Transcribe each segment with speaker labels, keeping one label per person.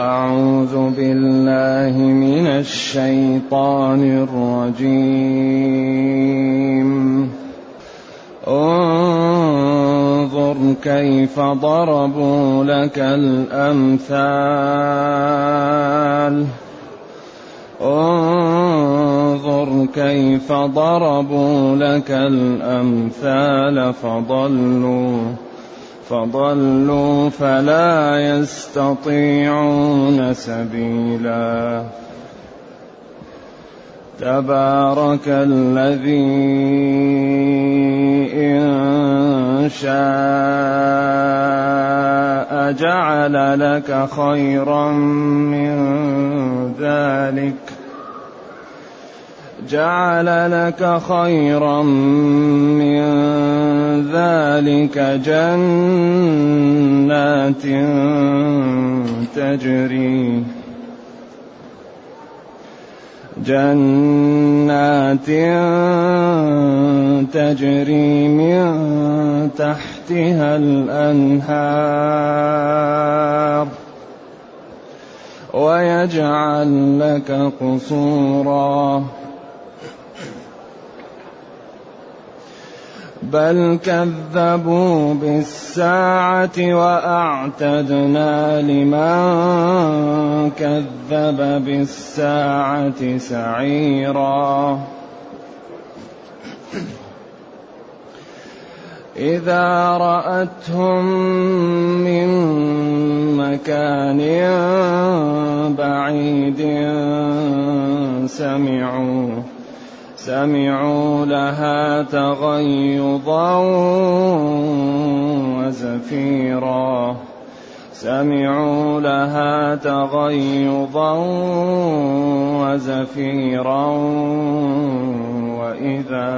Speaker 1: أعوذ بالله من الشيطان الرجيم. انظر كيف ضربوا لك الأمثال. انظر كيف ضربوا لك الأمثال فضلوا. فضلوا فلا يستطيعون سبيلا. تبارك الذي إن شاء جعل لك خيرا من ذلك. جعل لك خيرا من ذلك جنات تجري جنات تجري من تحتها الأنهار ويجعل لك قصورا بل كذبوا بالساعة وأعتدنا لمن كذب بالساعة سعيرا إذا رأتهم من مكان بعيد سمعوا سمعوا لها تغيظا وزفيرا. سمعوا لها تغيظا وزفيرا. وإذا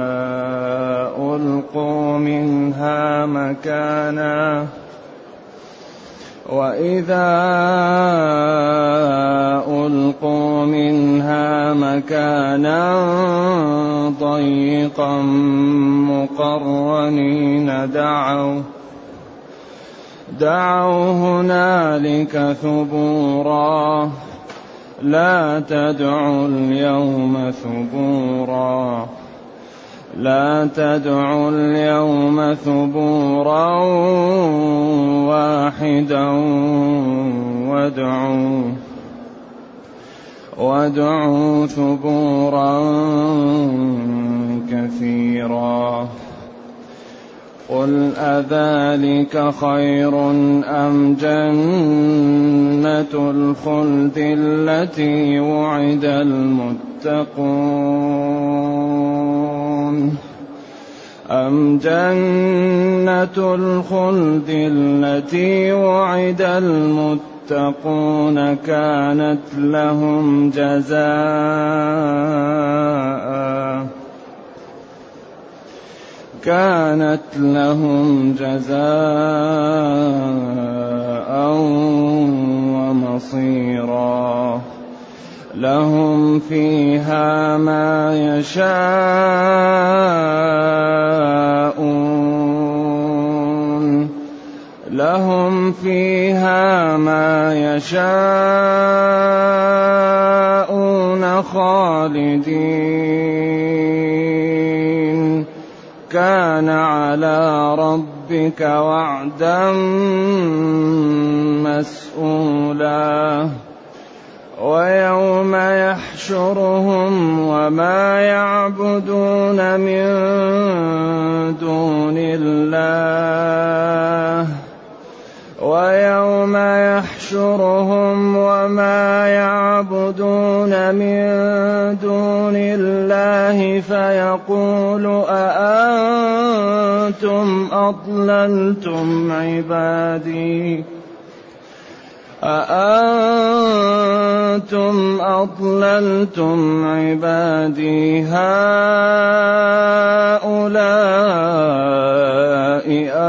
Speaker 1: ألقوا منها مكانا وإذا ألقوا منها مكانا ضيقا مقرنين دعوا دعوا هنالك ثبورا لا تدعوا اليوم ثبورا لا تدعوا اليوم ثبورا واحدا وادعوا وادعوا ثبورا كثيرا. قل أذلك خير أم جنة الخلد التي وعد المتقون؟ أم جنة الخلد التي وعد المتقون كانت لهم جزاءً كانت لهم جزاء ومصيرا لهم فيها ما يشاءون. لهم فيها ما يشاءون خالدين. كان على ربك وعدا أضللتم عبادي. أأنتم أضللتم عبادي؟ هؤلاء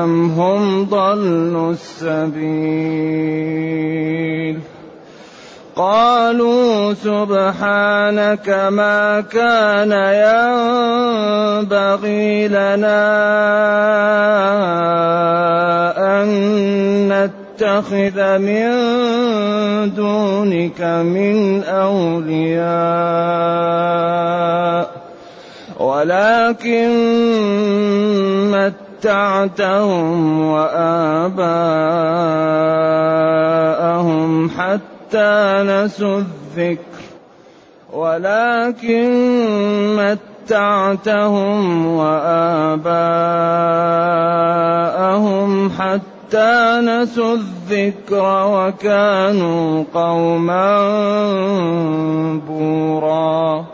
Speaker 1: أم هم ضلوا السبيل؟ قالوا سبحانك ما كان ينبغي لنا أن نتخذ من دونك من أولياء ولكن متعتهم وآباءهم حتى نسوا الذكر ولكن متعتهم وآباءهم حتى نسوا الذكر وكانوا قوما بورا.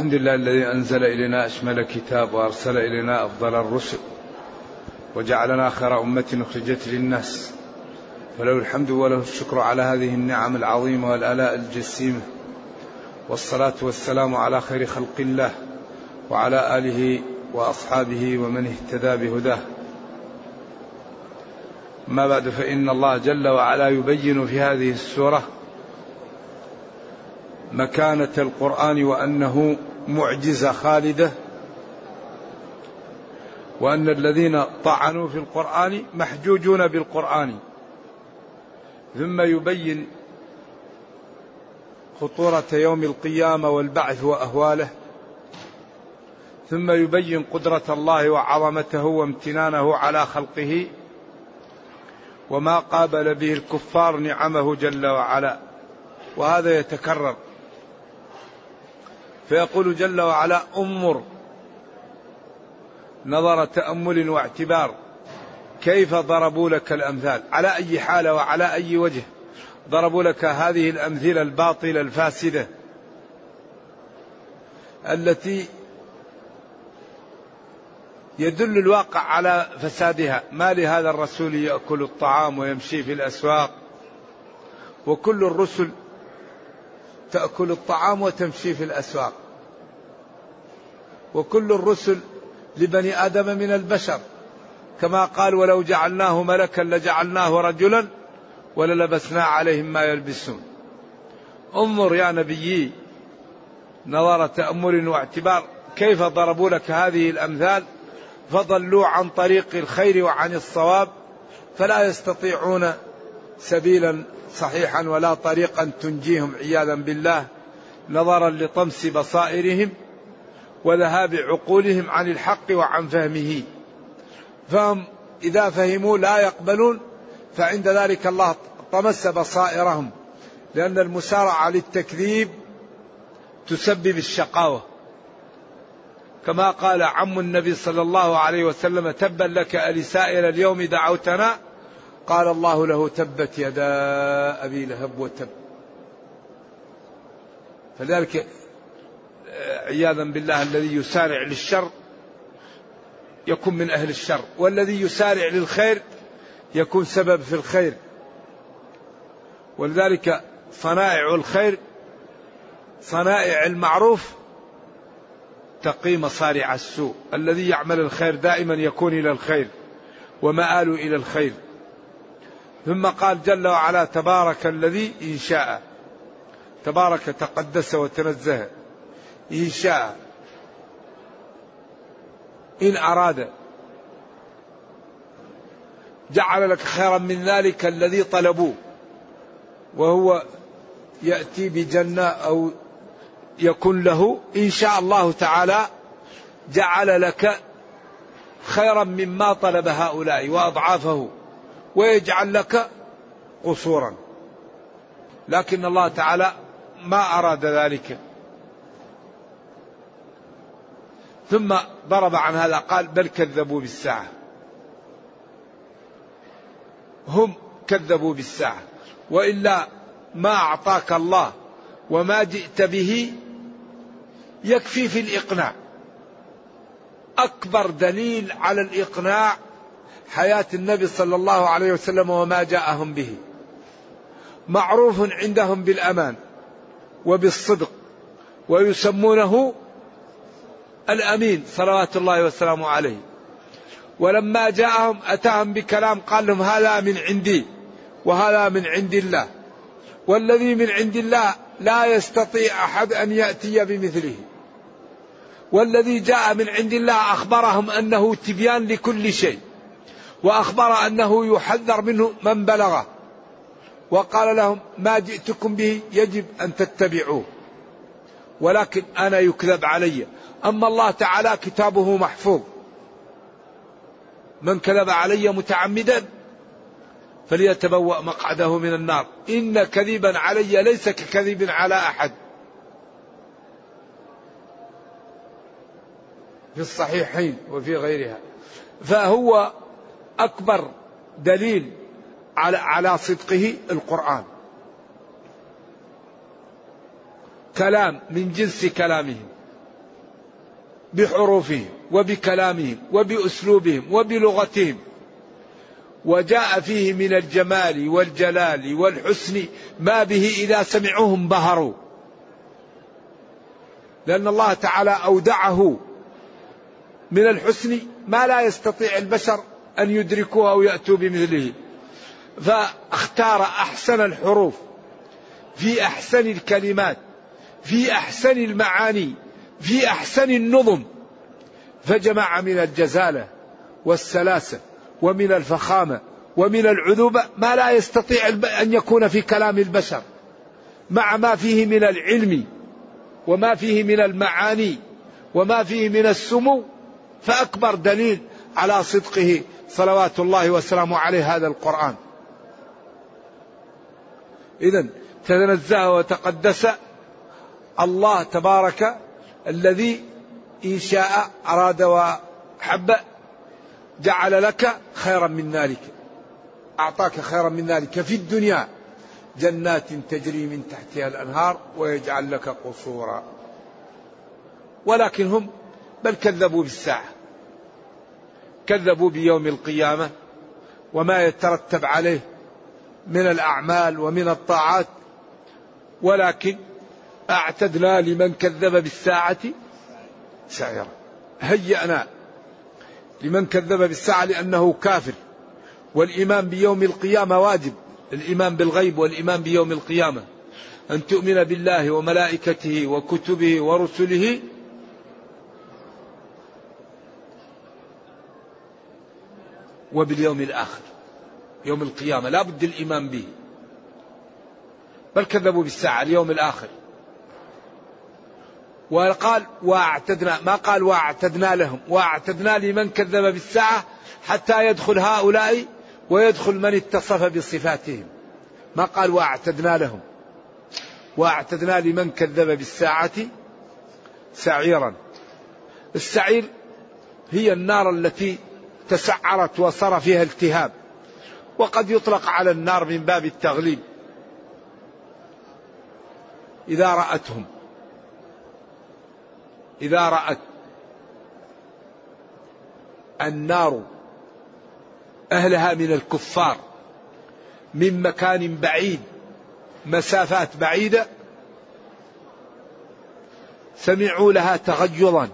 Speaker 2: الحمد لله الذي أنزل إلينا أشمل كتاب وأرسل إلينا أفضل الرسل وجعلنا خير أمة أخرجت للناس فله الحمد وله الشكر على هذه النعم العظيمة والآلاء الجسيمة والصلاة والسلام على خير خلق الله وعلى آله وأصحابه ومن اهتدى بهداه. ما بعد فإن الله جل وعلا يبين في هذه السورة مكانة القرآن وأنه معجزة خالدة وأن الذين طعنوا في القرآن محجوجون بالقرآن. ثم يبين خطورة يوم القيامة والبعث وأهواله. ثم يبين قدرة الله وعظمته وامتنانه على خلقه. وما قابل به الكفار نعمه جل وعلا. وهذا يتكرر. فيقول جل وعلا أمر. نظر تأمل واعتبار. كيف ضربوا لك الأمثال؟ على أي حاله وعلى أي وجه ضربوا لك هذه الأمثلة الباطلة الفاسدة التي يدل الواقع على فسادها. ما لهذا الرسول يأكل الطعام ويمشي في الأسواق؟ وكل الرسل تأكل الطعام وتمشي في الأسواق. وكل الرسل لبني آدم من البشر. كما قال ولو جعلناه ملكا لجعلناه رجلا وللبسنا عليهم ما يلبسون. انظر يا نبيي نظر تأمل واعتبار كيف ضربوا لك هذه الأمثال؟ فضلوا عن طريق الخير وعن الصواب فلا يستطيعون سبيلا صحيحا ولا طريقا تنجيهم عياذا بالله. نظرا لطمس بصائرهم وذهاب عقولهم عن الحق وعن فهمه. فهم إذا فهموا لا يقبلون فعند ذلك الله طمس بصائرهم لأن المسارعة للتكذيب تسبب الشقاوة. كما قال عم النبي صلى الله عليه وسلم تبا لك ألسائر اليوم دعوتنا؟ قال الله له تبت يدا أبي لهب وتب. فذلك عياذا بالله الذي يسارع للشر يكون من أهل الشر والذي يسارع للخير يكون سبب في الخير. ولذلك صنائع الخير صنائع المعروف تقي مصارع السوء. الذي يعمل الخير دائما يكون إلى الخير ومآل إلى الخير. ثم قال جل وعلا تبارك الذي إن شاء تبارك تقدس وتنزه. إن شاء. إن أراد. جعل لك خيرا من ذلك الذي طلبوه. وهو يأتي بجنة أو يكون له. إن شاء الله تعالى جعل لك خيرا مما طلب هؤلاء وأضعافه. ويجعل لك قصورا. لكن الله تعالى ما أراد ذلك. ثم ضرب عن هذا قال بل كذبوا بالساعة. هم كذبوا بالساعة. وإلا ما أعطاك الله وما جئت به يكفي في الإقناع. أكبر دليل على الإقناع حياة النبي صلى الله عليه وسلم وما جاءهم به. معروف عندهم بالأمان وبالصدق ويسمونه الأمين صلوات الله وسلامه عليه. ولما جاءهم أتاهم بكلام قال لهم هذا من عندي وهذا من عند الله. والذي من عند الله لا يستطيع أحد أن يأتي بمثله. والذي جاء من عند الله أخبرهم أنه تبيان لكل شيء. وأخبر أنه يحذر منه من بلغه. وقال لهم ما جئتكم به يجب أن تتبعوه. ولكن أنا يكذب علي. أما الله تعالى كتابه محفوظ. من كذب علي متعمدا فليتبوأ مقعده من النار. إن كذبا علي ليس ككذب على أحد. في الصحيحين وفي غيرها. فهو أكبر دليل على على صدقه القرآن. كلام من جنس كلامهم. بحروفهم وبكلامهم وبأسلوبهم وبلغتهم. وجاء فيه من الجمال والجلال والحسن ما به إذا سمعوه انبهروا لأن الله تعالى أودعه من الحسن ما لا يستطيع البشر أن يدركوه أو يأتوا بمثله. فاختار أحسن الحروف في أحسن الكلمات في أحسن المعاني في أحسن النظم. فجمع من الجزالة والسلاسة ومن الفخامة ومن العذوبة ما لا يستطيع أن يكون في كلام البشر. مع ما فيه من العلم وما فيه من المعاني وما فيه من السمو فأكبر دليل على صدقه صلوات الله وسلامه عليه هذا القرآن. إذا تنزه وتقدس الله تبارك الذي إن شاء أراد وحب جعل لك خيرا من ذلك. أعطاك خيرا من ذلك. في الدنيا جنات تجري من تحتها الأنهار ويجعل لك قصورا. ولكن هم بل كذبوا بالساعة. كذبوا بيوم القيامة وما يترتب عليه من الأعمال ومن الطاعات. ولكن أعتدنا لمن كذب بالساعة سعيرا. هيأنا لمن كذب بالساعة لأنه كافر. والإيمان بيوم القيامة واجب. الإيمان بالغيب والإيمان بيوم القيامة. أن تؤمن بالله وملائكته وكتبه ورسله. وباليوم الآخر. يوم القيامة. لا بد الإيمان به. بل كذبوا بالساعة. اليوم الآخر. وقال واعتدنا ما قال واعتدنا لهم واعتدنا لمن كذب بالساعة حتى يدخل هؤلاء ويدخل من اتصف بصفاتهم. ما قال واعتدنا لهم واعتدنا لمن كذب بالساعة سعيرا. السعير هي النار التي تسعرت وصار فيها التهاب وقد يطلق على النار من باب التغليب. إذا رأتهم إذا رأت النار أهلها من الكفار من مكان بعيد مسافات بعيدة سمعوا لها تغيظا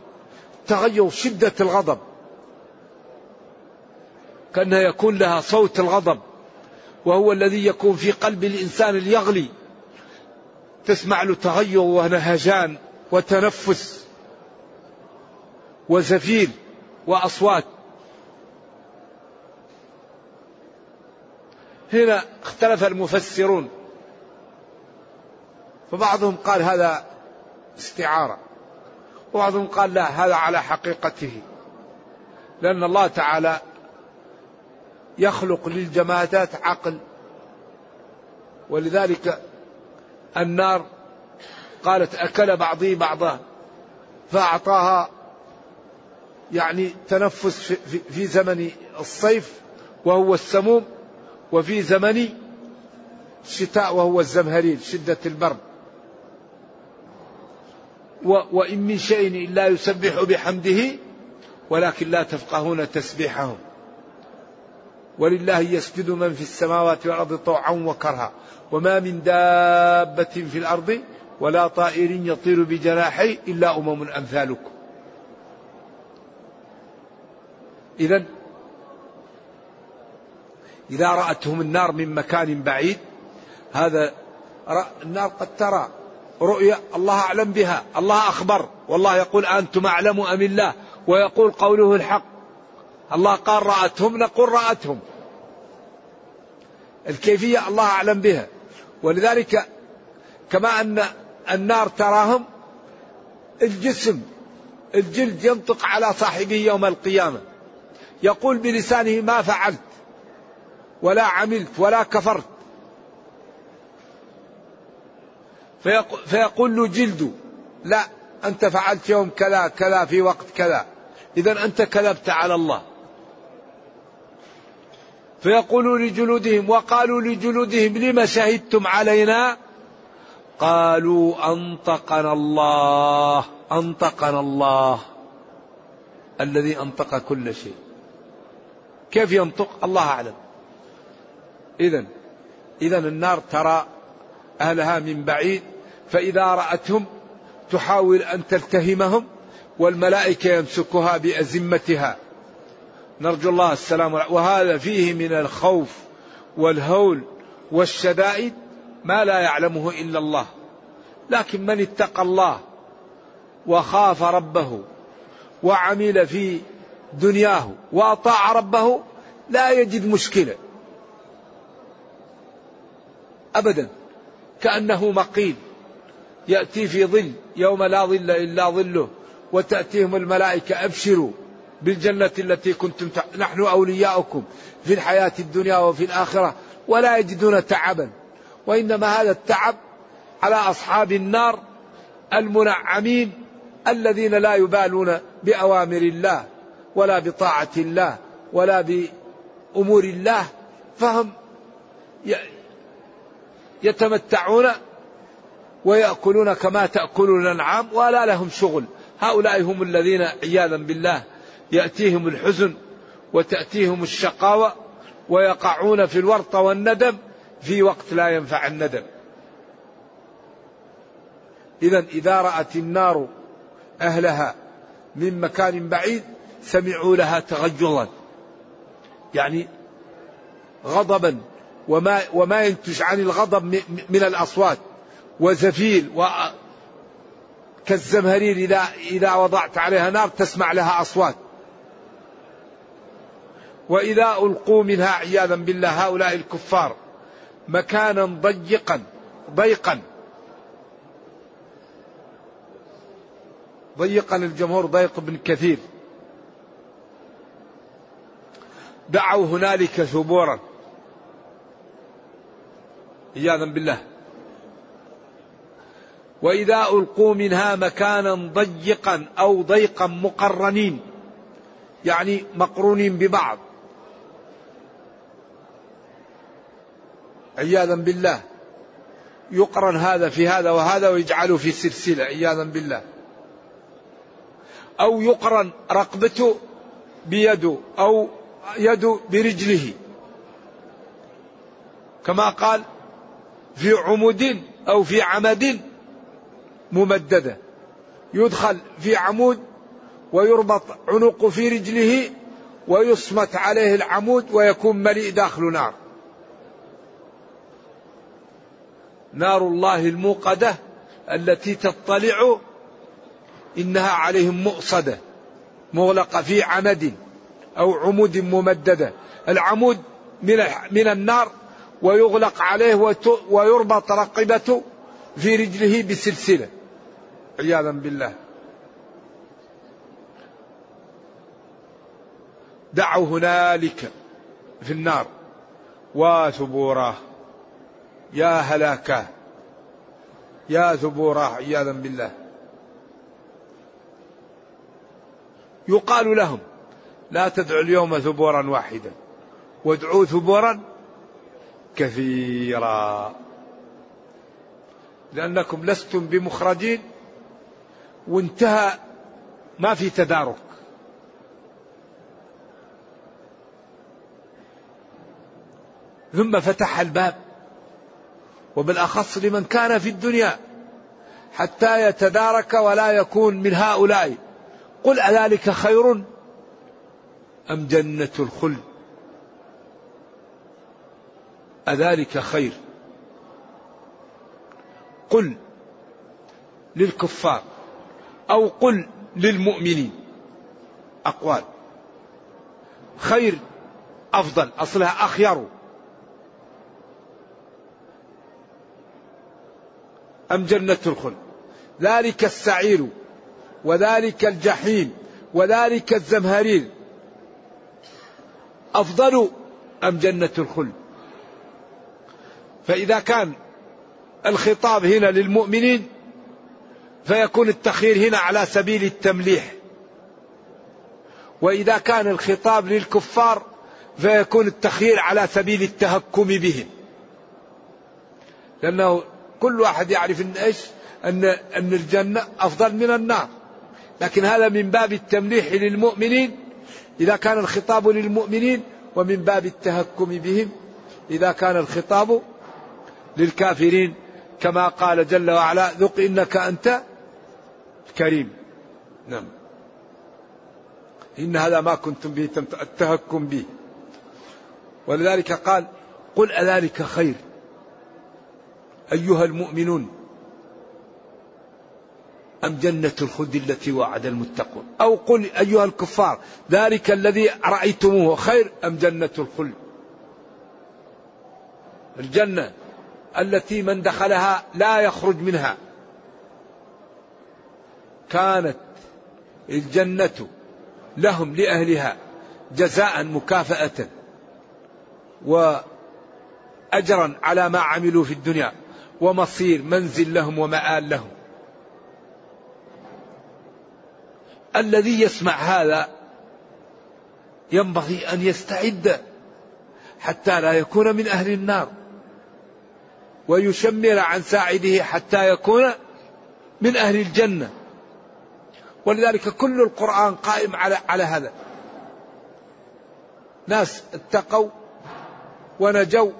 Speaker 2: تغيظ شدة الغضب. كأنها يكون لها صوت الغضب. وهو الذي يكون في قلب الإنسان ليغلي تسمع له تغير ونهجان وتنفس. وزفير وأصوات. هنا اختلف المفسرون فبعضهم قال هذا استعارة وبعضهم قال لا هذا على حقيقته لأن الله تعالى يخلق للجمادات عقل ولذلك النار قالت أكل بعضي بعضا فأعطاها يعني تنفس في زمن الصيف وهو السموم وفي زمن الشتاء وهو الزمهرير شدة البرد. وإن من شيء إلا يسبح بحمده ولكن لا تفقهون تسبيحهم. ولله يسجد من في السماوات والأرض طوعا وكرها. وما من دابة في الأرض ولا طائر يطير بجناحي إلا أمم أمثالكم. إذا إذا رأتهم النار من مكان بعيد هذا النار قد ترى رؤيا الله أعلم بها الله أخبر والله يقول أنتم أعلم أم الله؟ ويقول قوله الحق. الله قال رأتهم نقول رأتهم. الكيفية الله أعلم بها. ولذلك كما أن النار تراهم الجسم الجلد ينطق على صاحبه يوم القيامة. يقول بلسانه ما فعلت ولا عملت ولا كفرت. فيقول له جلده لا أنت فعلت يوم كذا كذا في وقت كذا. إذا أنت كذبت على الله. فيقولوا لجلودهم وقالوا لجلودهم لم شهدتم علينا؟ قالوا أنطقنا الله أنطقنا الله الذي أنطق كل شيء. كيف ينطق الله أعلم. إذا إذا النار ترى أهلها من بعيد فإذا رأتهم تحاول أن تلتهمهم والملائكة يمسكها بأزمتها. نرجو الله السلام وهذا فيه من الخوف والهول والشدائد ما لا يعلمه إلا الله. لكن من اتقى الله وخاف ربه وعمل في دنياه وأطاع ربه لا يجد مشكلة. ابدا. كأنه مقيل. يأتي في ظل. يوم لا ظل إلا ظله. وتأتيهم الملائكة. أبشروا بالجنة التي كنتم تع... نحن أولياؤكم في الحياة الدنيا وفي الآخرة ولا يجدون تعبا. وإنما هذا التعب على أصحاب النار المنعمين الذين لا يبالون بأوامر الله. ولا بطاعة الله ولا بأمور الله فهم يتمتعون ويأكلون كما تأكل الأنعام ولا لهم شغل. هؤلاء هم الذين عياذا بالله يأتيهم الحزن وتأتيهم الشقاوة ويقعون في الورطة والندم في وقت لا ينفع الندم. إذا إذا رأت النار أهلها من مكان بعيد سمعوا لها تغجظا يعني غضبا. وما وما ينتج عن الغضب من الأصوات. وزفير و كالزمهرير إذا إذا وضعت عليها نار تسمع لها أصوات. وإذا ألقوا منها عياذا بالله هؤلاء الكفار مكانا ضيقا. ضيقا. ضيقا الجمهور. ضيق بن كثير. دعوا هنالك ثبورا. عياذا بالله. وإذا ألقوا منها مكانا ضيقا أو ضيقا مقرنين يعني مقرونين ببعض. عياذا بالله. يقرن هذا في هذا وهذا ويجعله في سلسلة عياذا بالله. أو يقرن رقبته بيده أو يده برجله. كما قال في عمود أو في عمد ممددة. يدخل في عمود ويربط عنقه في رجله ويصمت عليه العمود ويكون مليء داخل نار. نار الله الموقدة التي تطلع إنها عليهم مؤصدة مغلقة في عمد. أو عمود ممددة. العمود من من النار ويغلق عليه ويربط رقبته في رجله بسلسلة. عياذا بالله. دعوا هنالك في النار. وثبوراه يا هلاكاه يا ثبوراه. عياذا بالله. يقال لهم لا تدعوا اليوم ثبورا واحدا. وادعوا ثبورا كثيرا. لأنكم لستم بمخرجين وانتهى ما في تدارك. ثم فتح الباب. وبالأخص لمن كان في الدنيا حتى يتدارك ولا يكون من هؤلاء. قل أذلك خير؟ أم جنة الخلد؟ أذلك خير. قل للكفار أو قل للمؤمنين. أقوال. خير أفضل. أصلها أخير. أم جنة الخلد؟ ذلك السعير وذلك الجحيم وذلك الزمهرير. أفضل أم جنة الخلد؟ فإذا كان الخطاب هنا للمؤمنين فيكون التخيير هنا على سبيل التمليح. وإذا كان الخطاب للكفار فيكون التخيير على سبيل التهكم بهم. لأنه كل واحد يعرف أن إيش؟ أن أن الجنة أفضل من النار. لكن هذا من باب التمليح للمؤمنين. إذا كان الخطاب للمؤمنين ومن باب التهكم بهم إذا كان الخطاب للكافرين كما قال جل وعلا ذق إنك أنت كريم نعم. إن هذا ما كنتم به التهكم به. ولذلك قال قل أذلك خير أيها المؤمنون أم جنة الخلد التي وعد المتقون؟ أو قل أيها الكفار ذلك الذي رأيتموه خير أم جنة الخلد؟ الجنة التي من دخلها لا يخرج منها. كانت الجنة لهم لأهلها جزاء مكافأة وأجرا على ما عملوا في الدنيا ومصير منزل لهم ومآل لهم. الذي يسمع هذا ينبغي أن يستعد حتى لا يكون من أهل النار ويشمر عن ساعده حتى يكون من أهل الجنة. ولذلك كل القرآن قائم على على هذا. ناس اتقوا ونجوا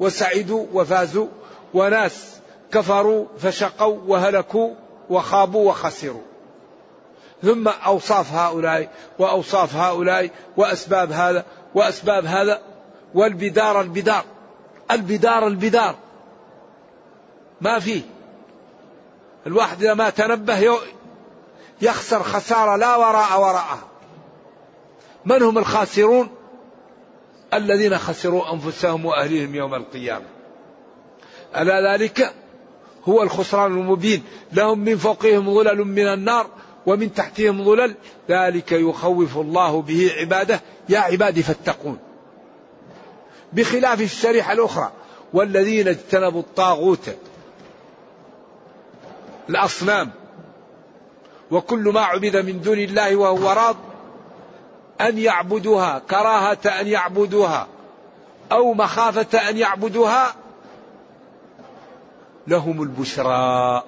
Speaker 2: وسعدوا وفازوا وناس كفروا فشقوا وهلكوا وخابوا وخسروا. ثم أوصاف هؤلاء وأوصاف هؤلاء وأسباب هذا وأسباب هذا والبدار البدار البدار البدار. ما فيه الواحد إذا ما تنبه يخسر خسارة لا وراء وراءها. من هم الخاسرون؟ الذين خسروا أنفسهم وأهليهم يوم القيامة. ألا ذلك هو الخسران المبين. لهم من فوقهم ظلل من النار. ومن تحتهم ظلل ذلك يخوف الله به عباده. يا عبادي فاتقون. بخلاف الشريحة الأخرى والذين اجتنبوا الطاغوت الأصنام وكل ما عبد من دون الله وهو راض أن يعبدوها كراهة أن يعبدوها أو مخافة أن يعبدوها لهم البشرى.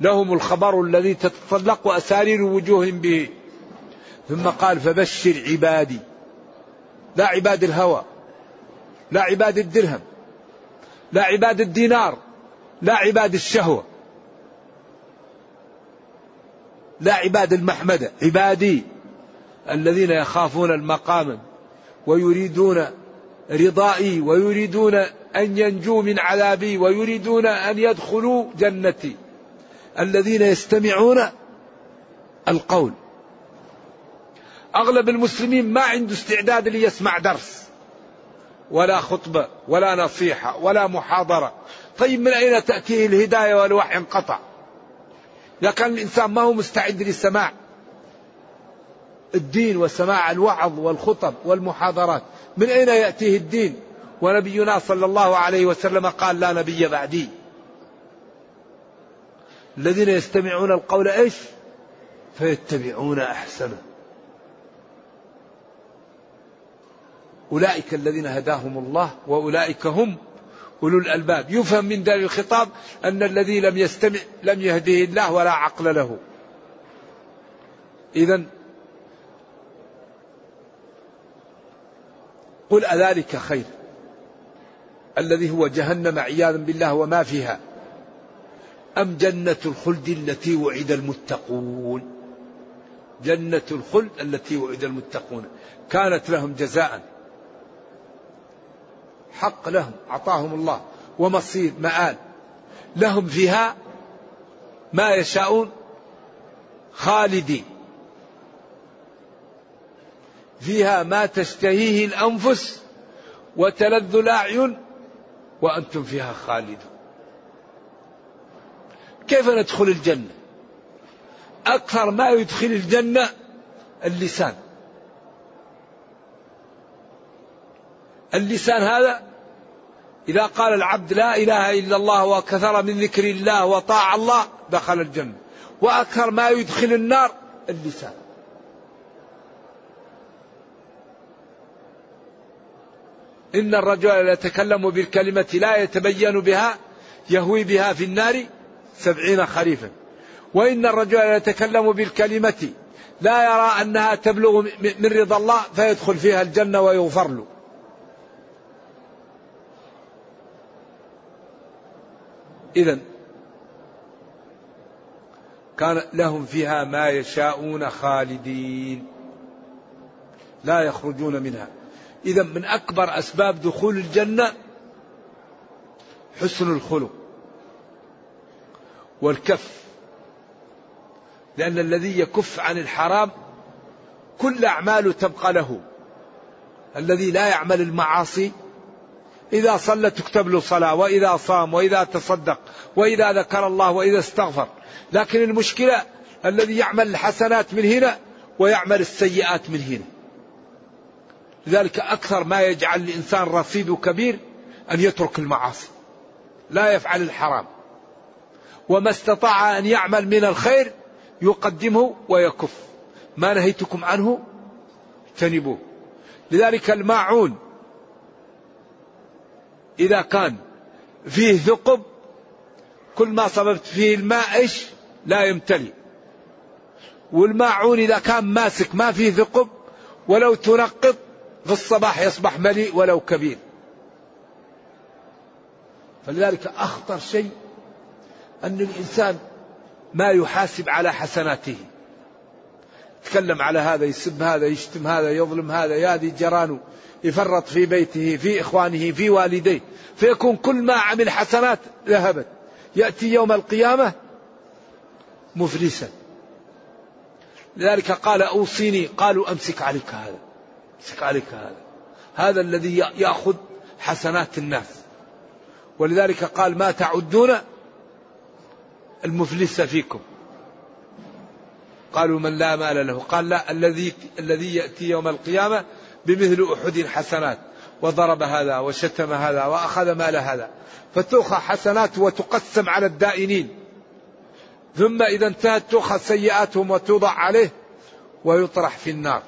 Speaker 2: لهم الخبر الذي تتطلق أسارير وجوههم به. ثم قال فبشر عبادي. لا عباد الهوى. لا عباد الدرهم. لا عباد الدينار. لا عباد الشهوة. لا عباد المحمدة. عبادي الذين يخافون المقام ويريدون رضائي ويريدون أن ينجوا من عذابي ويريدون أن يدخلوا جنتي. الذين يستمعون القول. أغلب المسلمين ما عنده استعداد ليسمع درس ولا خطبة ولا نصيحة ولا محاضرة. طيب من أين تأتيه الهداية والوحي انقطع؟ إذا كان الإنسان ما هو مستعد للسماع. الدين وسماع الوعظ والخطب والمحاضرات. من أين يأتيه الدين؟ ونبينا صلى الله عليه وسلم قال لا نبي بعدي. الذين يستمعون القول إيش؟ فيتبعون أحسنه. أولئك الذين هداهم الله وأولئك هم أولو الألباب. يفهم من ذلك الخطاب أن الذي لم يستمع لم يهده الله ولا عقل له. اذا قل أذلك خير. الذي هو جهنم عياذا بالله وما فيها. أم جنة الخلد التي وعد المتقون؟ جنة الخلد التي وعد المتقون. كانت لهم جزاء. حق لهم أعطاهم الله. ومصير مآل. لهم فيها ما يشاءون خالدين. فيها ما تشتهيه الأنفس وتلذ الأعين وأنتم فيها خالدون. كيف ندخل الجنة؟ أكثر ما يدخل الجنة اللسان. اللسان هذا إذا قال العبد لا إله إلا الله وكثر من ذكر الله وطاع الله دخل الجنة. وأكثر ما يدخل النار اللسان. إن الرجل يتكلم بالكلمة لا يتبين بها يهوي بها في النار سبعين خريفا. وإن الرجل يتكلم بالكلمة لا يرى أنها تبلغ من رضا الله فيدخل فيها الجنة ويغفر له. إذا كان لهم فيها ما يشاءون خالدين. لا يخرجون منها. إذا من أكبر أسباب دخول الجنة حسن الخلق. والكف. لأن الذي يكف عن الحرام كل أعماله تبقى له. الذي لا يعمل المعاصي إذا صلى تكتب له صلاة وإذا صام وإذا تصدق وإذا ذكر الله وإذا استغفر. لكن المشكلة الذي يعمل الحسنات من هنا ويعمل السيئات من هنا. لذلك أكثر ما يجعل الإنسان رصيده كبير أن يترك المعاصي. لا يفعل الحرام. وما استطاع أن يعمل من الخير يقدمه ويكف. ما نهيتكم عنه اجتنبوه لذلك الماعون إذا كان فيه ثقب كل ما صببت فيه الماء إيش؟ لا يمتلئ. والماعون إذا كان ماسك ما فيه ثقب ولو تنقط في الصباح يصبح مليء ولو كبير. فلذلك أخطر شيء أن الإنسان ما يحاسب على حسناته. يتكلم على هذا يسب هذا يشتم هذا يظلم هذا يادي جرانه يفرط في بيته في إخوانه في والديه فيكون كل ما عمل حسنات ذهبت. يأتي يوم القيامة مفلسا. لذلك قال أوصيني قالوا أمسك عليك هذا أمسك عليك هذا. هذا الذي يأخذ حسنات الناس. ولذلك قال ما تعدون المفلس فيكم. قالوا من لا مال له. قال لا الذي الذي يأتي يوم القيامة بمثل أحد حسنات. وضرب هذا وشتم هذا وأخذ مال هذا. فتؤخذ حسنات وتقسم على الدائنين. ثم إذا انتهت تؤخذ سيئاتهم وتوضع عليه ويطرح في النار.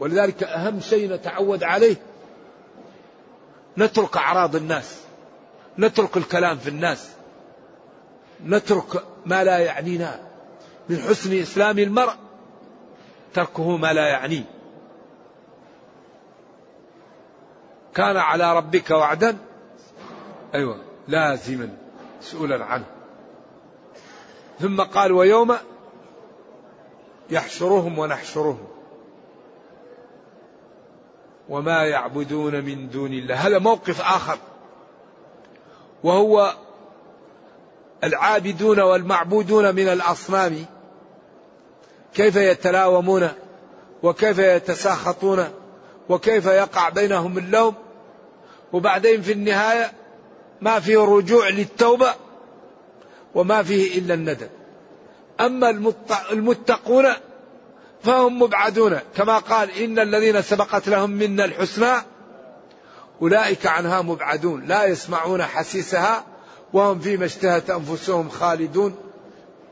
Speaker 2: ولذلك أهم شيء نتعود عليه نترك أعراض الناس. نترك الكلام في الناس. نترك ما لا يعنينا. من حسن إسلام المرء تركه ما لا يعنيه. كان على ربك وعدا أيوة لازما مسؤولا عنه. ثم قال ويوم يحشرهم ونحشرهم. وما يعبدون من دون الله. هذا موقف آخر. وهو العابدون والمعبودون من الأصنام. كيف يتلاومون وكيف يتساخطون وكيف يقع بينهم اللوم. وبعدين في النهاية ما فيه رجوع للتوبة وما فيه إلا الندم. أما المتقون فهم مبعدون. كما قال إن الذين سبقت لهم منا الحسنى أولئك عنها مبعدون لا يسمعون حسيسها وهم فيما اشتهت أنفسهم خالدون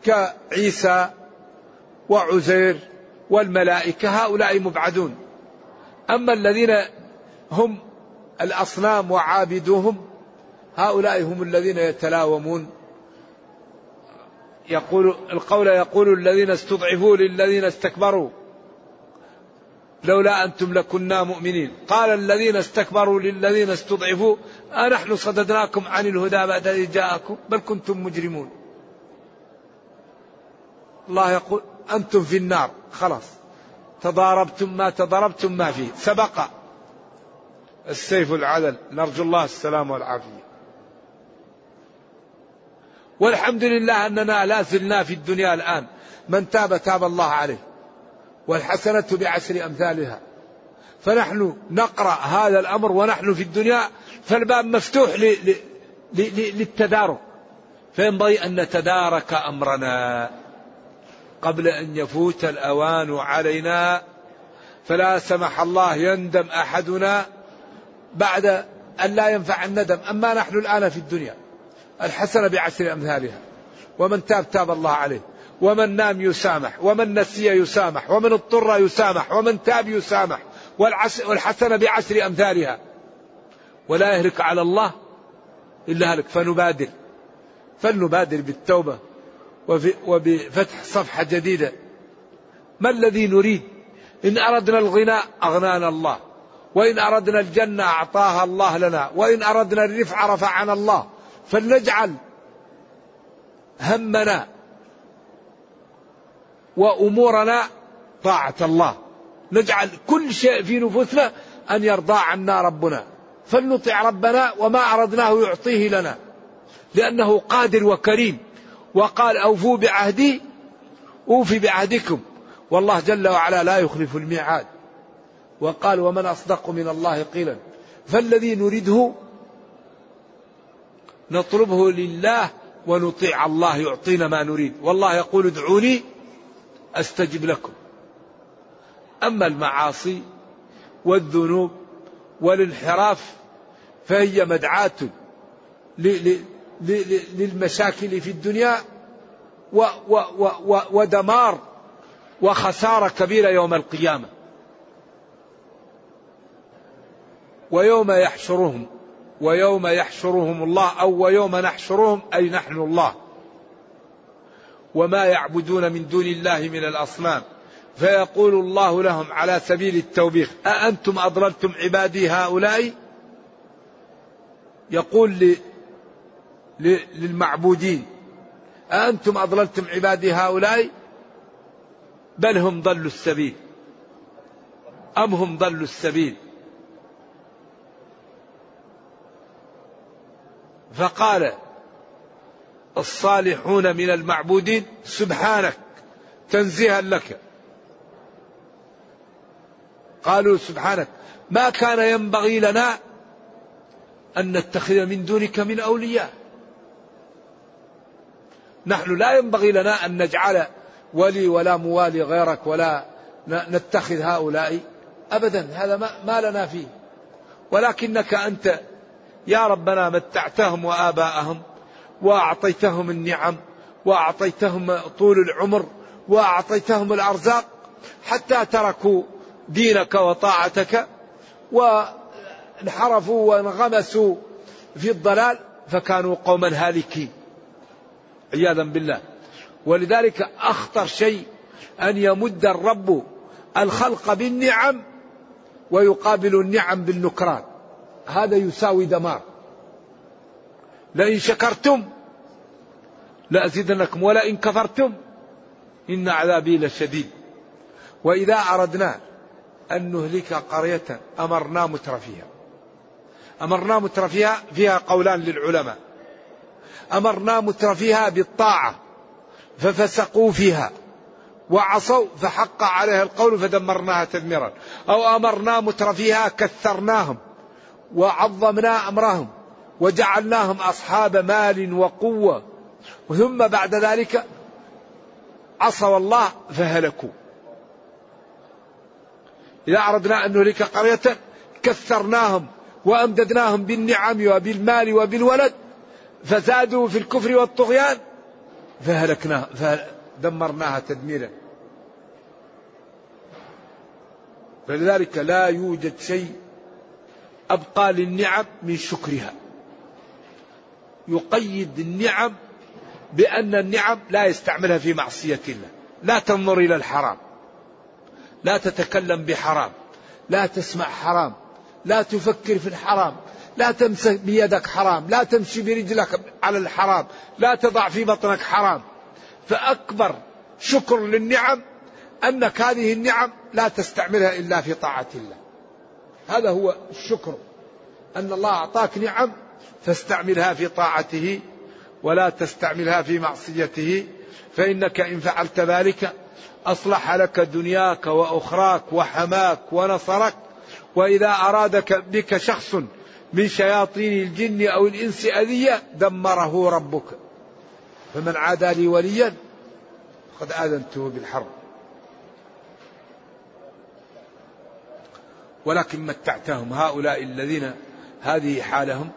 Speaker 2: كعيسى وعزير والملائكة هؤلاء مبعدون. أما الذين هم الأصنام وعابدوهم هؤلاء هم الذين يتلاومون. يقول القول يقول الذين استضعفوا للذين استكبروا. لولا أنتم لكنا مؤمنين. قال الذين استكبروا للذين استضعفوا أنحن صددناكم عن الهدى بعد إذ جاءكم بل كنتم مجرمون. الله يقول أنتم في النار. خلاص. تضاربتم ما تضربتم ما فيه. سبق السيف العدل. نرجو الله السلام والعافية. والحمد لله أننا لا زلنا في الدنيا الآن. من تاب تاب الله عليه. والحسنة بعشر أمثالها. فنحن نقرأ هذا الأمر ونحن في الدنيا فالباب مفتوح للتدارك. فينبغي أن نتدارك أمرنا. قبل أن يفوت الأوان علينا فلا سمح الله يندم أحدنا بعد أن لا ينفع الندم. أما نحن الآن في الدنيا الحسنة بعشر أمثالها. ومن تاب تاب الله عليه. ومن نام يسامح ومن نسي يسامح ومن اضطر يسامح ومن تاب يسامح والحسنة بعشر أمثالها. ولا يهلك على الله إلا هلك. فنبادر فلنبادر بالتوبة وبفتح صفحة جديدة. ما الذي نريد؟ إن أردنا الغنى أغنانا الله. وإن أردنا الجنة أعطاها الله لنا. وإن أردنا الرفع رفعنا الله. فلنجعل همنا وأمورنا طاعة الله. نجعل كل شيء في نفوسنا أن يرضى عنا ربنا. فلنطع ربنا وما أردناه يعطيه لنا. لأنه قادر وكريم. وقال أوفوا بعهدي أوفي بعهدكم. والله جل وعلا لا يخلف الميعاد. وقال ومن أصدق من الله قيلا. فالذي نريده نطلبه لله ونطيع الله يعطينا ما نريد. والله يقول ادعوني أستجب لكم. أما المعاصي والذنوب والانحراف فهي مدعاة للمشاكل في الدنيا ودمار وخسارة كبيرة يوم القيامة. ويوم يحشرهم ويوم يحشرهم الله أو ويوم نحشرهم أي نحن الله. وما يعبدون من دون الله من الأصنام. فيقول الله لهم على سبيل التوبيخ أأنتم أضللتم عبادي هؤلاء؟ يقول للمعبودين أأنتم أضللتم عبادي هؤلاء؟ بل هم ضلوا السبيل. أم هم ضلوا السبيل؟ فقال الصالحون من المعبودين سبحانك تنزيها لك. قالوا سبحانك ما كان ينبغي لنا أن نتخذ من دونك من أولياء. نحن لا ينبغي لنا أن نجعل ولي ولا موالي غيرك ولا نتخذ هؤلاء أبدا. هذا ما لنا فيه. ولكنك أنت يا ربنا متعتهم وآباءهم. وأعطيتهم النعم وأعطيتهم طول العمر وأعطيتهم الأرزاق حتى تركوا دينك وطاعتك وانحرفوا وانغمسوا في الضلال فكانوا قوما هالكين. عياذا بالله. ولذلك أخطر شيء أن يمد الرب الخلق بالنعم ويقابل النعم بالنكران. هذا يساوي دمار. لئن شكرتم لأزيدنكم ولئن كفرتم إن عذابي لشديد. وإذا أردنا أن نهلك قرية أمرنا مترفيها أمرنا مترفيها فيها قولان للعلماء. أمرنا مترفيها بالطاعة ففسقوا فيها وعصوا فحق عليها القول فدمرناها تدميرا. أو أمرنا مترفيها كثرناهم وعظمنا أمرهم. وجعلناهم أصحاب مال وقوة. ثم بعد ذلك عصوا الله فهلكوا. إذا أردنا أن نهلك قرية كثرناهم وأمددناهم بالنعم وبالمال وبالولد فزادوا في الكفر والطغيان فهلكناها فدمرناها تدميرا. فلذلك لا يوجد شيء أبقى للنعم من شكرها. يقيد النعم بأن النعم لا يستعملها في معصية الله. لا تنظر إلى الحرام. لا تتكلم بحرام. لا تسمع حرام. لا تفكر في الحرام. لا تمسك بيدك حرام. لا تمشي برجلك على الحرام. لا تضع في بطنك حرام. فأكبر شكر للنعم أنك هذه النعم لا تستعملها إلا في طاعة الله. هذا هو الشكر. أن الله أعطاك نعم فاستعملها في طاعته ولا تستعملها في معصيته فإنك إن فعلت ذلك أصلح لك دنياك وأخراك وحماك ونصرك وإذا أرادك بك شخص من شياطين الجن أو الإنس أذية دمره ربك. فمن عادى لي وليا قد آذنته بالحرب. ولكن متعتهم هؤلاء الذين هذه حالهم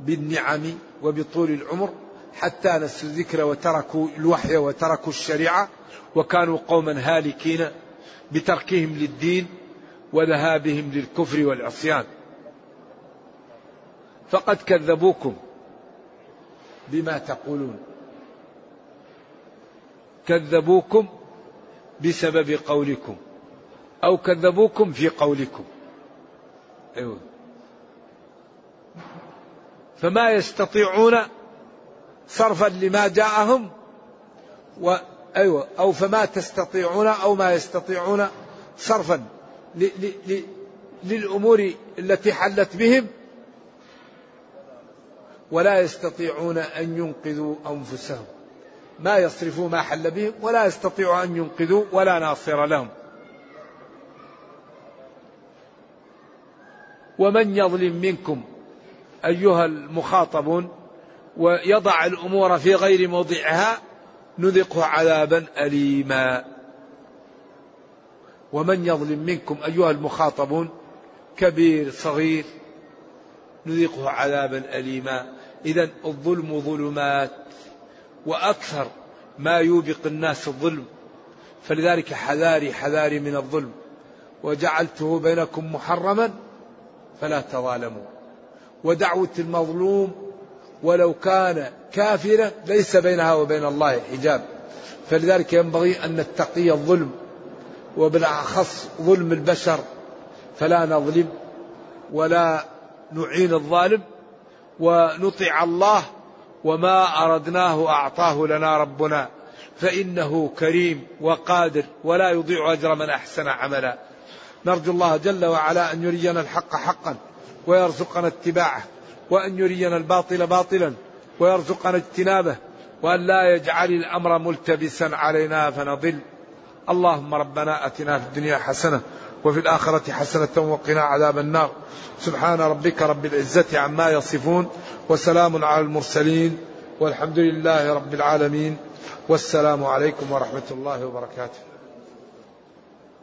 Speaker 2: بالنعم وبطول العمر حتى نسوا الذكر وتركوا الوحي وتركوا الشريعة وكانوا قوما هالكين بتركهم للدين وذهابهم للكفر والعصيان. فقد كذبوكم بما تقولون. كذبوكم بسبب قولكم أو كذبوكم في قولكم. أيوه. فما يستطيعون صرفا لما جاءهم و أيوة أو فما تستطيعون أو ما يستطيعون صرفا ل ل ل للأمور التي حلت بهم. ولا يستطيعون أن ينقذوا أنفسهم. ما يصرفوا ما حل بهم ولا يستطيعوا أن ينقذوا ولا ناصر لهم. ومن يظلم منكم أيها المخاطبون ويضع الأمور في غير موضعها نذقه عذابا أليما. ومن يظلم منكم أيها المخاطبون كبير صغير نذقه عذابا أليما. إذا الظلم ظلمات وأكثر ما يوبق الناس الظلم. فلذلك حذاري حذاري من الظلم. وجعلته بينكم محرما فلا تظالموا. ودعوة المظلوم ولو كان كافرا ليس بينها وبين الله حجاب. فلذلك ينبغي أن نتقي الظلم وبالأخص ظلم البشر. فلا نظلم ولا نعين الظالم ونطع الله وما أردناه أعطاه لنا ربنا. فإنه كريم وقادر ولا يضيع أجر من أحسن عملا. نرجو الله جل وعلا أن يرينا الحق حقا. ويرزقنا اتباعه وأن يرينا الباطل باطلا ويرزقنا اجتنابه وأن لا يجعل الأمر ملتبسا علينا فنضل. اللهم ربنا أتنا في الدنيا حسنة وفي الآخرة حسنة وقنا عذاب النار. سبحان ربك رب العزة عما يصفون وسلام على المرسلين والحمد لله رب العالمين. والسلام عليكم ورحمة الله وبركاته.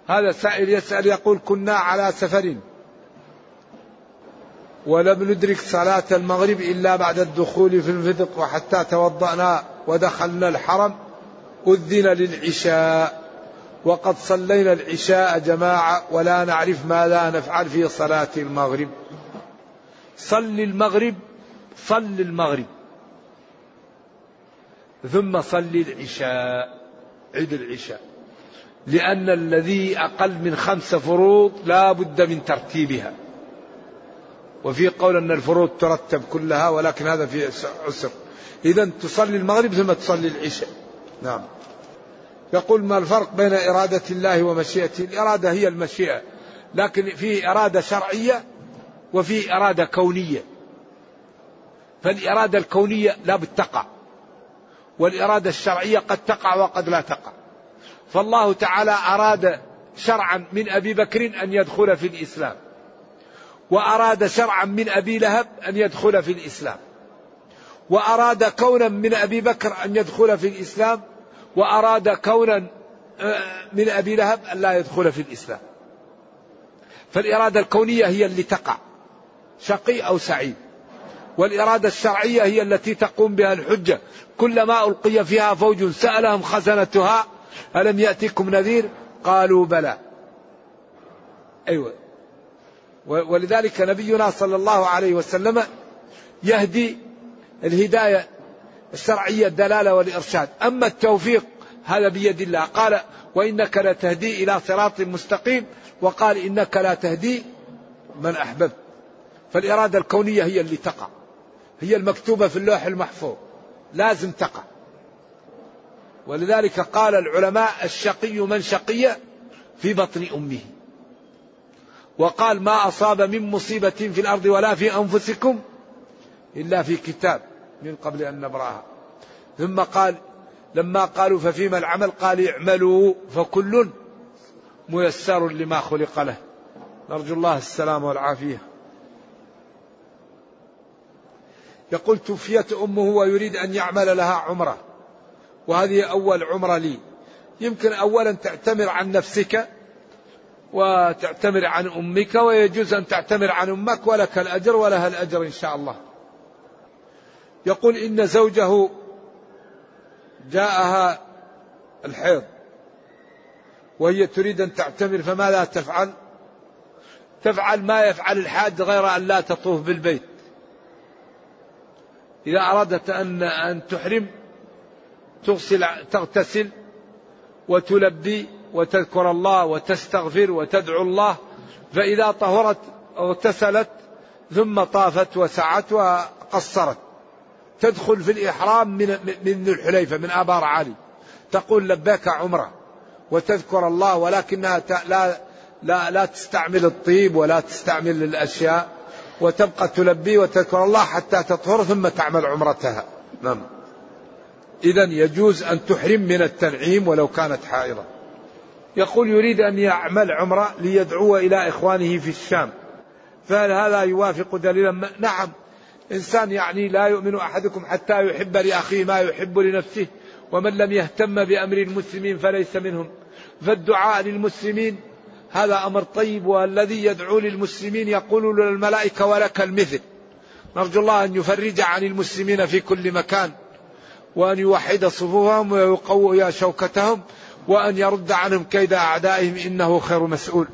Speaker 2: هذا سائل يسأل يقول كنا على سفر. ولم ندرك صلاة المغرب إلا بعد الدخول في الفدق وحتى توضأنا ودخلنا الحرم أذن للعشاء. وقد صلينا العشاء جماعة ولا نعرف ماذا نفعل في صلاة المغرب. صل المغرب صل المغرب. ثم صل العشاء عيد العشاء. لأن الذي أقل من خمس فروض لا بد من ترتيبها. وفي قول أن الفروض ترتب كلها ولكن هذا في عسر. إذا تصلي المغرب ثم تصلي العشاء. نعم. يقول ما الفرق بين إرادة الله ومشيئته الإرادة هي المشيئة. لكن في إرادة شرعية وفي إرادة كونية. فالإرادة الكونية لا بتقع والإرادة الشرعية قد تقع وقد لا تقع. فالله تعالى أراد شرعا من أبي بكر أن يدخل في الإسلام. وأراد شرعا من أبي لهب أن يدخل في الإسلام. وأراد كونا من أبي بكر أن يدخل في الإسلام. وأراد كونا آه، من أبي لهب أن لا يدخل في الإسلام. فالإرادة الكونية هي اللي تقع شقي أو سعيد. والإرادة الشرعية هي التي تقوم بها الحجة. كلما ألقي فيها فوج سألهم خزنتها ألم يأتكم نذير؟ قالوا بلى. أيوة. ولذلك نبينا صلى الله عليه وسلم يهدي الهداية الشرعية الدلالة والإرشاد. أما التوفيق هذا بيد الله. قال وإنك لتهدي إلى صراط مستقيم. وقال إنك لا تهدي من أحببت. فالإرادة الكونية هي اللي تقع. هي المكتوبة في اللوح المحفوظ. لازم تقع. ولذلك قال العلماء الشقي من شقي في بطن أمه. وقال ما أصاب من مصيبة في الأرض ولا في أنفسكم إلا في كتاب من قبل أن نبرأها. ثم قال لما قالوا ففيما العمل؟ قال اعملوا فكل ميسر لما خلق له. نرجو الله السلام والعافية. يقول توفيت أمه ويريد أن يعمل لها عمرة. وهذه أول عمرة لي. يمكن أولا تعتمر عن نفسك وتعتمر عن أمك ويجوز أن تعتمر عن أمك ولك الأجر ولها الأجر إن شاء الله. يقول إن زوجه جاءها الحيض وهي تريد أن تعتمر فماذا تفعل؟ تفعل ما يفعل الحاج غير أن لا تطوف بالبيت. إذا أرادت أن أن تحرم تغسل تغتسل وتلبي وتذكر الله وتستغفر وتدعو الله فإذا طهرت اغتسلت ثم طافت وسعت وقصرت. تدخل في الإحرام من من ذو الحليفة من آبار علي. تقول لبيك عمرة وتذكر الله ولكنها لا لا لا تستعمل الطيب ولا تستعمل الأشياء وتبقى تلبي وتذكر الله حتى تطهر ثم تعمل عمرتها. نعم. إذا يجوز أن تحرم من التنعيم ولو كانت حائضة. يقول يريد أن يعمل عمرة ليدعو إلى إخوانه في الشام. فهل هذا يوافق دليلا؟ نعم. إنسان يعني لا يؤمن أحدكم حتى يحب لأخيه ما يحب لنفسه ومن لم يهتم بأمر المسلمين فليس منهم. فالدعاء للمسلمين هذا أمر طيب والذي يدعو للمسلمين يقول للملائكة ولك المثل. نرجو الله أن يفرج عن المسلمين في كل مكان وأن يوحد صفوفهم ويقوي شوكتهم وأن يرد عنهم كيد أعدائهم إنه خير مسؤول.